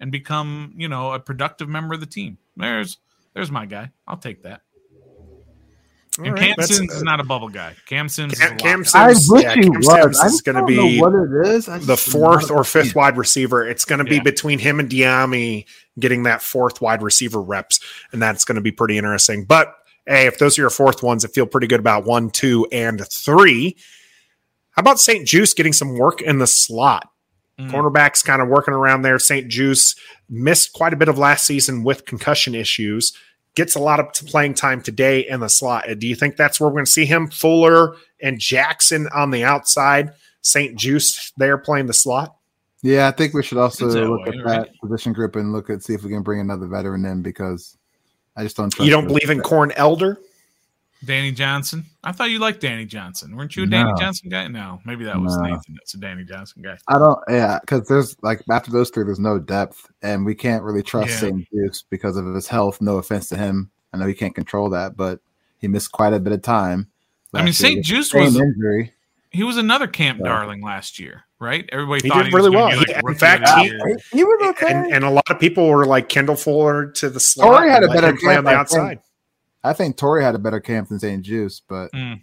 and become you know a productive member of the team. There's there's my guy. I'll take that. All And right, Cam that's- Sims is uh, not a bubble guy. Cam Sims Cam- is a Cam lock. Sims- I wish yeah, he Cam was. Sims I is gonna be what it is. The fourth or fifth wide receiver. It's going to be Yeah. between him and Dyami getting that fourth wide receiver reps, and that's going to be pretty interesting. But hey, if those are your fourth ones, I feel pretty good about one, two, and three. How about St-Juste getting some work in the slot? Mm. Cornerbacks kind of working around there. St-Juste missed quite a bit of last season with concussion issues. Gets a lot of playing time today in the slot. Do you think that's where we're going to see him? Fuller and Jackson on the outside. St-Juste there playing the slot. Yeah, I think we should also look way, at right? that position group and look at see if we can bring another veteran in because I just don't trust. You don't believe in Corn Elder? Danny Johnson. I thought you liked Danny Johnson. Weren't you a Danny No. Johnson guy? No, maybe that was No. Nathan. That's a Danny Johnson guy. I don't. Yeah, because there's like after those three, there's no depth, and we can't really trust Yeah. St-Juste because of his health. No offense to him, I know he can't control that, but he missed quite a bit of time. I mean, St. with Juice same was injury. He was another camp Yeah. darling last year, right? Everybody He thought did he was really gonna well. be like He- in fact, he- He was okay. And, and a lot of people were like Kendall Fuller to the slot. Torrey had a better him play on the I think. outside. I think Torrey had a better camp than St-Juste, but Mm.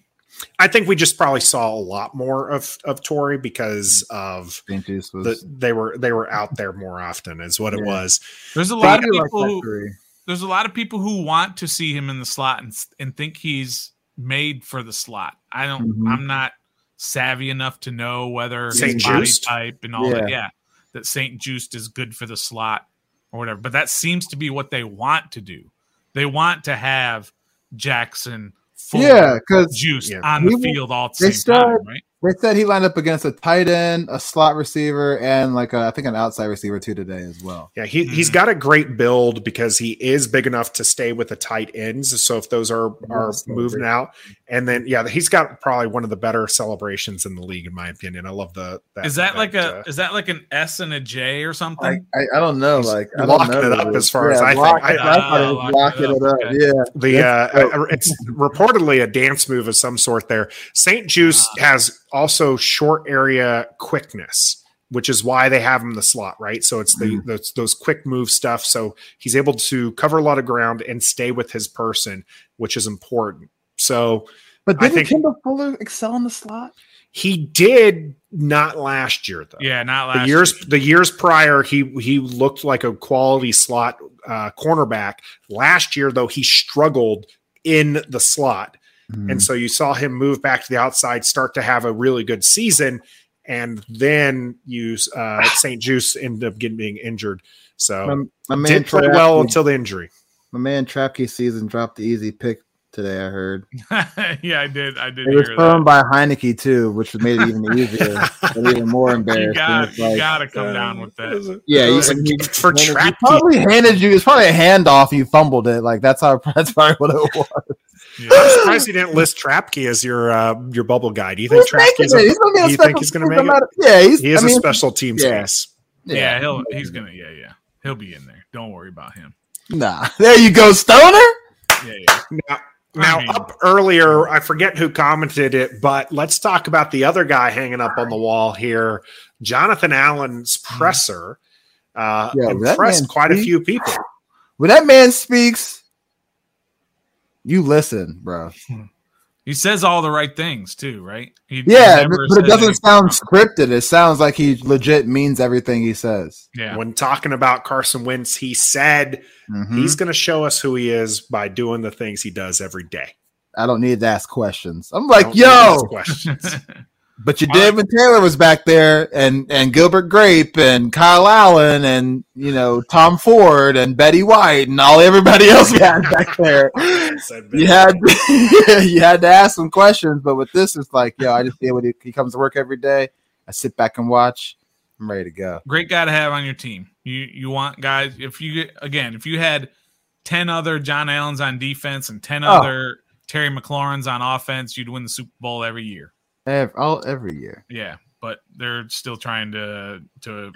I think we just probably saw a lot more of of Tory because of was. the they were they were out there more often is what it was. There's a I lot of do like people who there's a lot of people who want to see him in the slot and and think he's made for the slot. I don't. Mhm. I'm not savvy enough to know whether Saint his body Juiced? type and all Yeah. that. Yeah, that Saint Juiced is good for the slot or whatever. But that seems to be what they want to do. They want to have Jackson, Fuller, Yeah, because Juice Yeah. on the We- field all at they the same time, right? They said he lined up against a tight end, a slot receiver, and like a, I think an outside receiver too today as well. Yeah, he he's Mhm. got a great build because he is big enough to stay with the tight ends. So if those are are Yes, moving agree. out, and then yeah, he's got probably one of the better celebrations in the league, in my opinion. I love the Is that like a uh, is that like an S and a J or something? I, I, I don't know, like I don't locking know it up as far as I think. lock- I- I thought it Ah, was locking locking it it up, up. okay. Yeah, the uh, uh, it's reportedly a dance move of some sort there. St-Juste Ah. has also short area quickness, which is why they have him in the slot, right? So it's the Mhm. those, those quick move stuff. So he's able to cover a lot of ground and stay with his person, which is important. So But didn't think- Kendall Fuller excel in the slot? He did not last year though. Yeah, not last the years year. the years prior he he looked like a quality slot uh, cornerback. Last year though he struggled in the slot. And so you saw him move back to the outside, start to have a really good season, and then use uh, St-Juste ended up getting being injured. So my, my man did play well Troy Apke- until the injury. my man Troy Apke season dropped the easy pick today. I heard yeah, I did. I did it was hear thrown that. by Heinicke too, which made it even easier and even more embarrassing. You got, It's you like- gotta come down with that. Yeah, it you- was a gift for He Troy Apke. probably handed you. It's probably a handoff. You fumbled it. Like that's how. That's probably what it was. Yeah. I'm surprised you didn't list Troy Apke as your uh, your bubble guy. Do you think He's making Troy Apke's a, He's gonna be a you special think he's gonna make it? matter- Yeah, he's. He is I mean, a special teams yeah. ace. Yeah, he'll he's gonna yeah, yeah. He'll be in there. Don't worry about him. Nah, there you go, Stoner. Yeah, yeah. Now, now I mean- up earlier, I forget who commented it, but let's talk about the other guy hanging up on the wall here, Jonathan Allen's presser. Uh, Yeah, impressed man quite a few people. When that man speaks, you listen, bro. He says all the right things too, right? He, he Yeah, never but it doesn't sound wrong. scripted. It sounds like he legit means everything he says. Yeah, When talking about Carson Wentz, he said Mhm. he's going to show us who he is by doing the things he does every day. I don't need to ask questions. I'm like, yo, questions. but you I did when Taylor was back there, and and Gilbert Grape and Kyle Allen and you know Tom Ford and Betty White and all everybody else we had back there. You had you had to ask some questions, but with this, it's like, yo, I just deal with it. He comes to work every day. I sit back and watch. I'm ready to go. great guy to have on your team. You you want guys if you again if you had ten other John Allens on defense and ten Oh. other Terry McLaurin's on offense, you'd win the Super Bowl every year. Every, all every year. Yeah, but they're still trying to to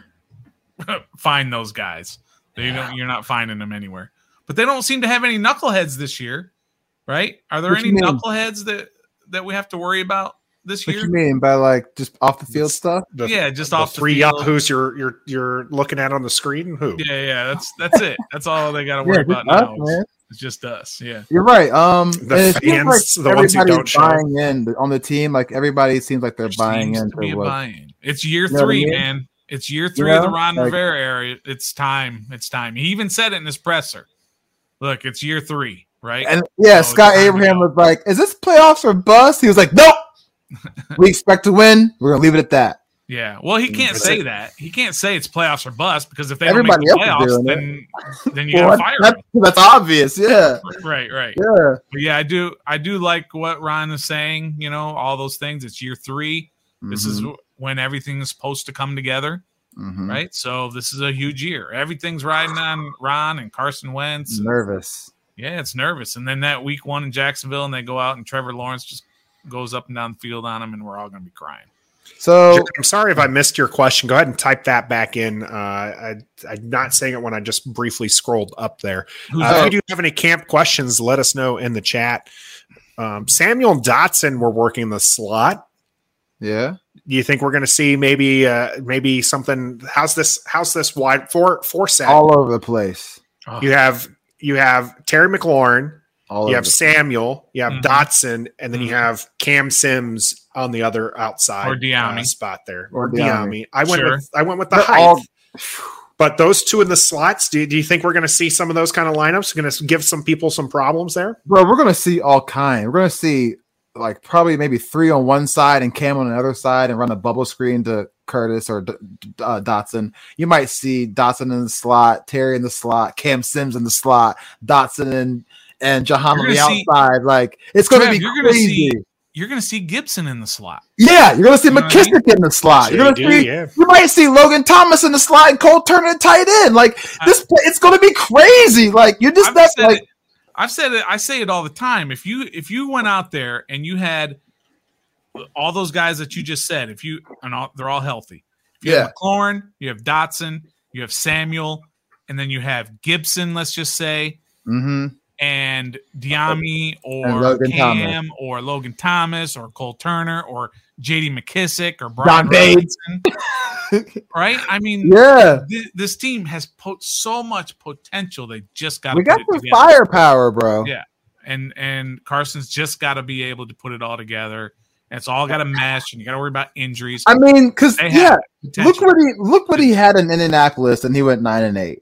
find those guys. They don't. You're not finding them anywhere. But they don't seem to have any knuckleheads this year, right? Are there What any knuckleheads that that we have to worry about this What year? you mean by like just off the field stuff? The, yeah, just the off the three field. yahoos you're you're you're looking at on the screen. Who? Yeah, yeah. That's that's it. That's all they got to worry just about us, now. is- man. It's just us. Yeah. You're right. Um, The and it seems fans, the ones who don't show. in on the team. Like everybody seems like they're There buying seems into to be a buy-in. It's year know what I three, mean? man. It's year three of the Ron like- Rivera era. It's time. It's time. He even said it in his presser. Look, it's year three, right? And yeah, So Scott it's time to Abraham was like, "Is this playoffs or bust?" He was like, "Nope. we expect to win. We're gonna leave it at that." Yeah. Well, he can't say it. that. He can't say it's playoffs or bust because if they Everybody don't make the playoffs, then then you Well, gotta fire that's, him. that's obvious. Yeah, Right, right. yeah. But yeah, I do. I do like what Ron is saying. You know, all those things. It's year three. This is Mhm, when everything is supposed to come together. mhm. right? So this is a huge year. Everything's riding on Ron and Carson Wentz. Nervous. Yeah, it's nervous. And then that week one in Jacksonville, and they go out and Trevor Lawrence just goes up and down the field on them, and we're all going to be crying. So I'm sorry if I missed your question. Go ahead and type that back in. Uh, I, I'm not saying it when I just briefly scrolled up there. Who's Uh, if you do have any camp questions, let us know in the chat. Um, Samuel and Dotson were working the slot. yeah, Do you think we're going to see maybe uh, maybe something? How's this? How's this wide four four set? all over the place. Oh, you have you have Terry McLaurin, All you have the- Samuel, you have Mhm. Dotson, and then you Mhm. have Cam Sims on the other outside Or Dyami. uh, spot there, Or or Dyami. Dyami. I went Sure. with I went with the They're height. all- But those two in the slots, do, do you think we're going to see some of those kind of lineups? Going to give some people some problems there? bro, we're gonna see all kind. We're gonna see like probably maybe three on one side and Cam on the other side, and run a bubble screen to Curtis or D- D- uh, Dotson. You might see Dotson in the slot, Terry in the slot, Cam Sims in the slot, Dotson and and Jahan on the see- outside. like it's gonna be you're gonna crazy. see- You're going to see Gibson in the slot. yeah, you're gonna see You know what I mean? McKissick in the slot. You're gonna see yeah. you might see Logan Thomas in the slot and Cole Turner at tight end. Like this, it's gonna be crazy. Like you're just I've not like it. I've said it. I say it all the time. If you if you went out there and you had all those guys that you just said, if you and all, they're all healthy. If you Yeah. have McLaurin, you have Dotson, you have Samuel, and then you have Gibson. Let's just say hmm and uh, Dyami or And Logan Cam or Logan Thomas or Cole Turner or JD McKissick or Brian John Bates. Right? I mean, yeah. thi- this team has po- so much potential. They just got We to got some firepower, bro. Yeah. and and Carson's just got to be able to put it all together. And it's all got to mesh, and you got to worry about injuries. I mean, because yeah, look what he look what he had in Indianapolis, and he went nine and eight.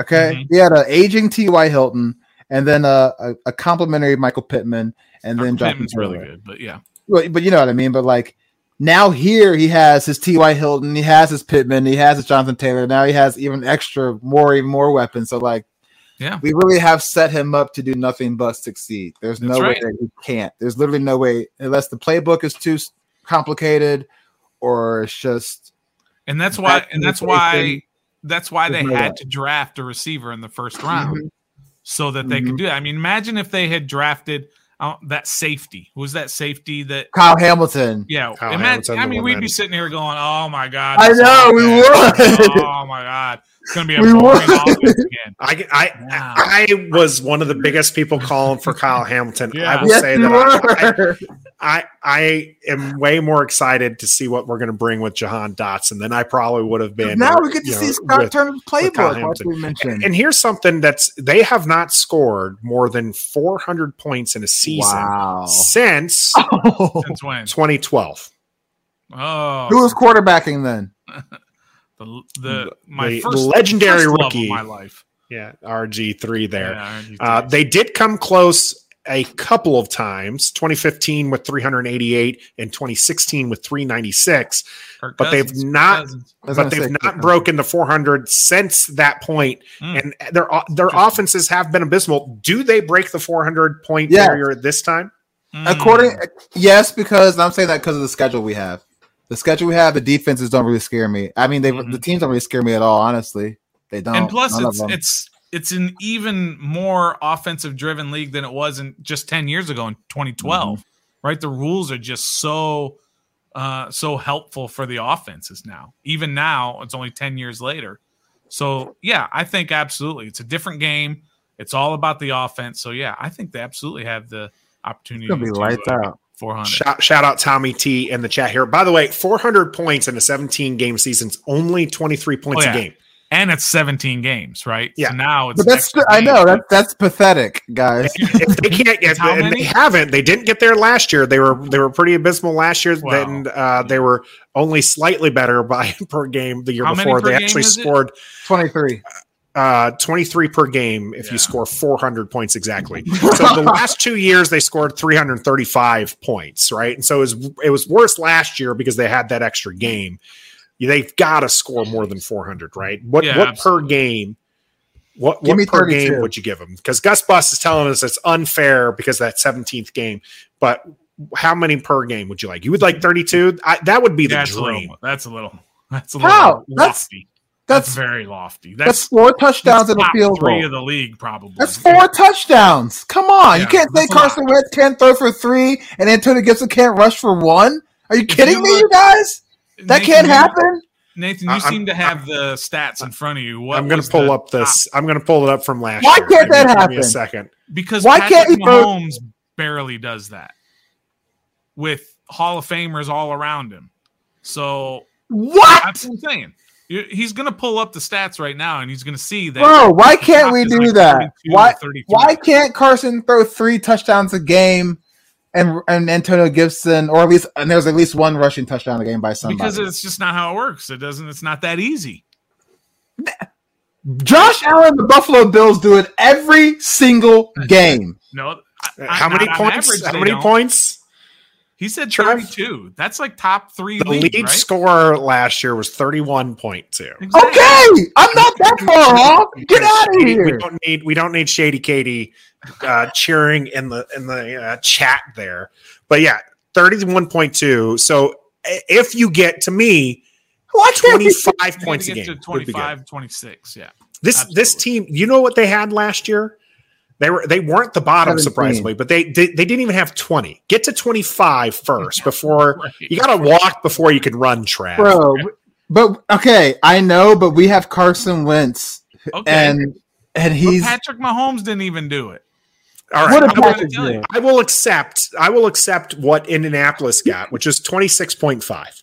Okay, Mhm. he had an aging T.Y. Hilton, and then a, a, a complimentary Michael Pittman, and then Jonathan Pittman's really good, but yeah, But, but you know what I mean. But like now here, he has his T.Y. Hilton, he has his Pittman, he has his Jonathan Taylor. Now he has even extra more, even more weapons. So like, Yeah. we really have set him up to do nothing but succeed. There's That's no right. way that he can't. There's literally no way unless the playbook is too complicated or it's just and that's why, and that's why. That's why they no had way. to draft a receiver in the first round Mhm. so that they could Mhm. do that. I mean, imagine if they had drafted uh, that safety. Who was that safety that? Kyle Hamilton. Yeah, Kyle imagine, Hamilton, I mean, we'd be sitting here going, "Oh my god!" I know, we would. Oh my god, it's gonna be a We boring offense again. I, I, Wow. I was one of the biggest people calling for Kyle Hamilton. I will Yes, say you that I. I, I am way more excited to see what we're going to bring with Jahan Dotson than I probably would have been. now we get to you see know, Scott with- Turner's Kyle playbook, like we mentioned. And here's something that's they have not scored more than 400 points in a season wow. since Since 2012. Oh, Who was quarterbacking then? the, the my The first legendary first love of rookie. my life. Yeah, RG3 there. Yeah, RG3. Uh, they did come close a couple of times 2015 with 388 and 2016 with 396 Kirk but they've not- Cousins. I was but they've not Kirk broken the 400 since that point Mm. and their their offenses have been abysmal do they break the 400 point Yes. barrier this time Mm. According, yes, because I'm saying that because of the schedule we have. The schedule we have, the defenses don't really scare me. I mean, they Mhm. the teams don't really scare me at all. Honestly, they don't. and plus it's it's it's an even more offensive driven league than it was in just 10 years ago in 2012 Mm-hmm. right the rules are just so uh so helpful for the offenses now even now it's only 10 years later so yeah i think absolutely it's a different game it's all about the offense so yeah i think they absolutely have the opportunity It's gonna be to, lights uh, out. 400 shout, shout out tommy t in the chat here by the way 400 points in a 17 game season's only 23 points Oh, a game and it's 17 games right Yeah. so now it's But that's extra I know that that's pathetic, guys. if they can't get How and many? they haven't they didn't get there last year they were they were pretty abysmal last year Wow. then uh, they were only slightly better by per game the year How many before per they game actually is it? scored Twenty three. Uh 23 per game if Yeah. you score 400 points exactly. So the last two years they scored 335 points right? And so it was it was worse last year because they had that extra game. They've got to score more than 400 right? What Yeah, what absolutely. per game what, Give what me per 32. game would you give them because gus bus is telling us it's unfair because that 17th game but how many per game would you like? You would like 32 I, that would be the that's a dream. little, that's a little that's a little That's- lofty. That's, That's very lofty. that's That's, four touchdowns that's in the field three goal. of the league, probably. That's four touchdowns. Come on, you can't say that's a lot. Carson Wentz can't throw for three and Antonio Gibson can't rush for one. Are you If kidding you me, look- you guys? That Nathan, can't happen. Nathan, you I- I'm- seem to have the stats in front of you. What i'm going to pull the up this i'm going to pull it up from last year. Why year can't that Give me- give me happen? a second because Why Patrick can't he throw- Mahomes barely does that with Hall of Famers all around him. So What, that's what I'm saying. You- He's going to pull up the stats right now, and he's going to see that. bro? Why can't we do like that? Why? Why can't Carson throw three touchdowns a game, and and Antonio Gibson, or at least and there's at least one rushing touchdown a game by somebody? Because it's just not how it works. It doesn't. It's not that easy. Josh Allen, the Buffalo Bills do it every single game. No. I- I- how many points average, how they many don't. points He said Trev? 32. That's like top three the league, lead right? scorer last year was 31.2 Exactly. Okay, I'm not that far off. Get out of here. we don't need we don't need shady katie uh cheering in the in the uh, chat there but yeah 31.2 so if you get to me Why 25 points to a game to would be good. 25, 26. Yeah. this this team you know what they had last year they were they weren't the bottom 17. surprisingly but they, they they didn't even have 20 get to 25 first before you got to walk before you can run Trav. bro. But okay, I know, but we have Carson Wentz, Okay. and and But he's Patrick Mahomes didn't even do it. all right what I will- Patrick tell you. I will accept. I will accept what Indianapolis got, which is twenty six point five.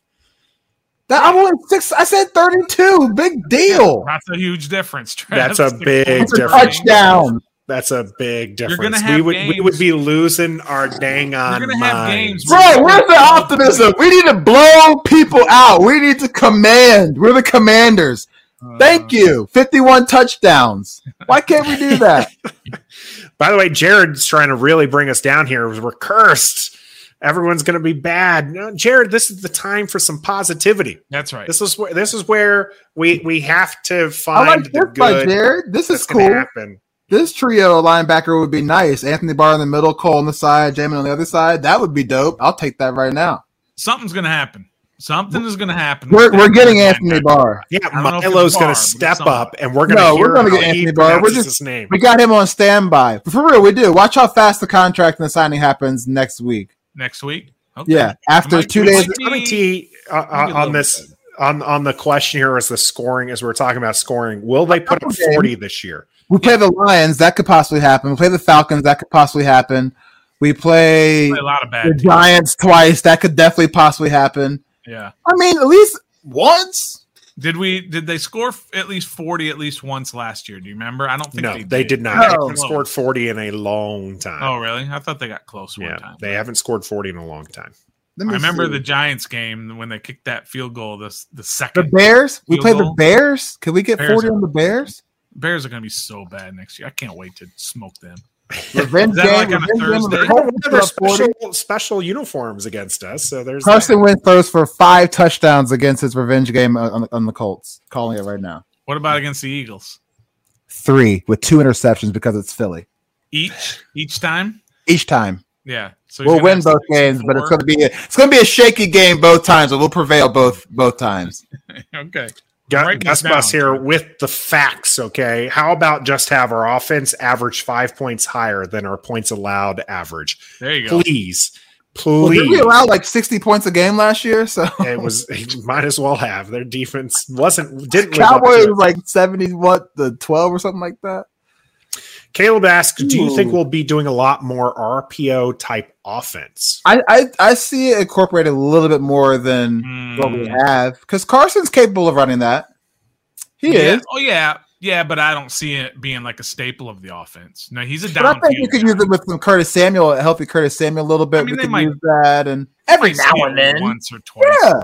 That, I'm only six. I said thirty-two. Big deal. That's a huge difference. Trav. That's a big points. It's a difference. touchdown. That's a big You're difference. have We would we would be losing our dang on You're gonna have minds. games Bro, where's the optimism? We need to blow people out. We need to command. We're the commanders. Uh, Thank you. 51 touchdowns. Why can't we do that? By the way, Jared's trying to really bring us down here. We're cursed. Everyone's going to be bad. No, Jared, this is the time for some positivity. That's right. This is where this is where we we have to I find like the this by good Jared. This is cool. happen. This trio of linebacker would be nice. Anthony Barr in the middle, Cole on the side, Jamin on the other side. That would be dope. I'll take that right now. Something's gonna happen. Something is gonna happen. We're, we're getting. Anthony Barr. Yeah, I don't know if it's Milo's going to but step up, and we're going to No, hear we're gonna get Anthony Barr. We're just- his name. We got him on standby. For real, we do. Watch how fast the contract and the signing happens next week. next week. Okay. Yeah, after might- two days. might be- Let me tee uh, uh, on this bit. on on the question here is the scoring as we we're talking about scoring. Will they put up Couple games. forty this year? We play the Lions. That could possibly happen. We play the Falcons. That could possibly happen. We play Play a lot of bad. the teams. Giants twice. That could definitely possibly happen. Yeah. I mean, at least once. Did we? Did they score f- at least forty at least once last year? Do you remember? I don't think No, they, they did not. No. They haven't scored forty in a long time. Oh, really? I thought they got close one yeah, time. they haven't scored forty in a long time. I remember see. the Giants game when they kicked that field goal. This the the second Bears. We Field play the. Bears. Can we get Bears forty are- on the Bears? Bears are going to be so bad next year. I can't wait to smoke them. Revenge game. like on a revenge game the Thursday? Colts. They're Put up 40. special special uniforms against us. So there's Carson Wentz throws for five touchdowns against his revenge game on, on, on the Colts. Calling it right now. What about against the Eagles? Three with two interceptions because it's Philly Each each time? each time. Yeah. So We'll win both games, and but it's going to be a, it's going to be a shaky game both times, but we'll prevail both both times. okay. Gu- Gus Bus down. here with the facts. Okay, how about just have our offense average five points higher than our points allowed average? There you go. Please, Well, please. did we allow like sixty points a game last year? So it was might as well have their defense wasn't didn't live up to Cowboys was like seventy what the twelve or something like that. Caleb asks, do you think we'll be doing a lot more RPO type offense? I I, I see it incorporated a little bit more than what we Mm, have because Carson's capable of running that. He yeah. is. Oh yeah. Yeah, but I don't see it being like a staple of the offense. No, he's a But I think you could use it with some Curtis Samuel, a healthy Curtis Samuel a little bit. I mean, we they could might- use that and every now and then. once or twice. Yeah.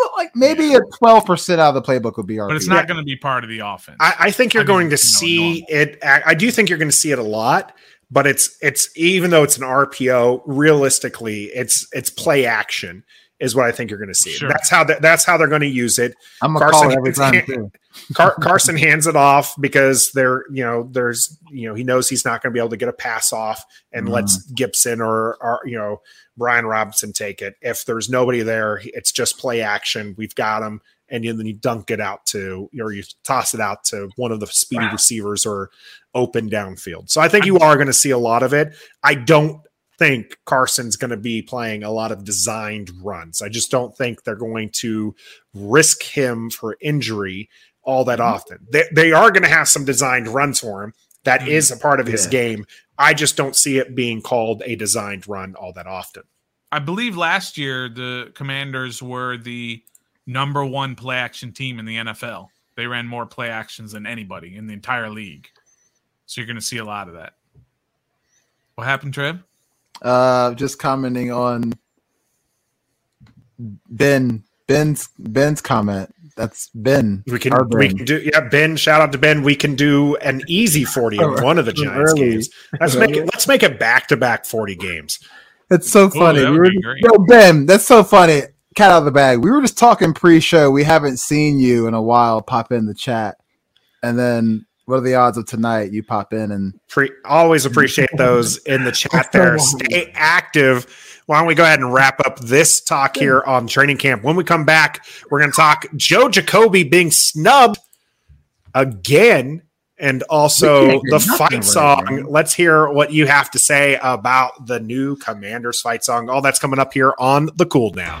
Well, Like maybe a twelve percent out of the playbook would be RPO. But it's not going to be part of the offense. I, I think you're I mean, going to you know, see it. I, I do think you're going to see it a lot, but it's it's even though it's an RPO, realistically, it's it's play action is what I think you're going to see. Sure. That's how that, that's how they're going to use it. I'm gonna Carson call it every time hit. too. Car- Carson hands it off because they're you know there's you know he knows he's not going to be able to get a pass off and Mhm. lets Gibson or, or you know Brian Robinson take it. If there's nobody there, it's just play action. We've got him, and then you dunk it out to or you toss it out to one of the speedy receivers or open downfield. So I think you are going to see a lot of it. I don't think Carson's going to be playing a lot of designed runs. I just don't think they're going to risk him for injury all that mm-hmm. often. They, they are going to have some designed runs for him. That Mhm. is a part of his Yeah. game. I just don't see it being called a designed run all that often. I believe last year the Commanders were the number one play action team in the NFL. They ran more play actions than anybody in the entire league. So you're going to see a lot of that. What happened, Trev? Uh, just commenting on Ben Ben's Ben's comment. That's Ben. We can Our we can do yeah, Ben, shout out to Ben. We can do an easy 40 in one of the Giants Early. games. Let's make it let's make it back to back 40 games. It's so funny. that We were be just- great. yo, Ben, that's so funny. Cat out of the bag. We were just talking pre-show. We haven't seen you in a while. Pop in the chat, and then what are the odds of tonight? You pop in and Pre- always appreciate those in the chat there. Stay active. Why don't we go ahead and wrap up this talk here on training camp? When we come back, we're going to talk Joe Jacoby being snubbed again and also the fight song. Let's hear what you have to say about the new Commanders fight song. All that's coming up here on the cool down.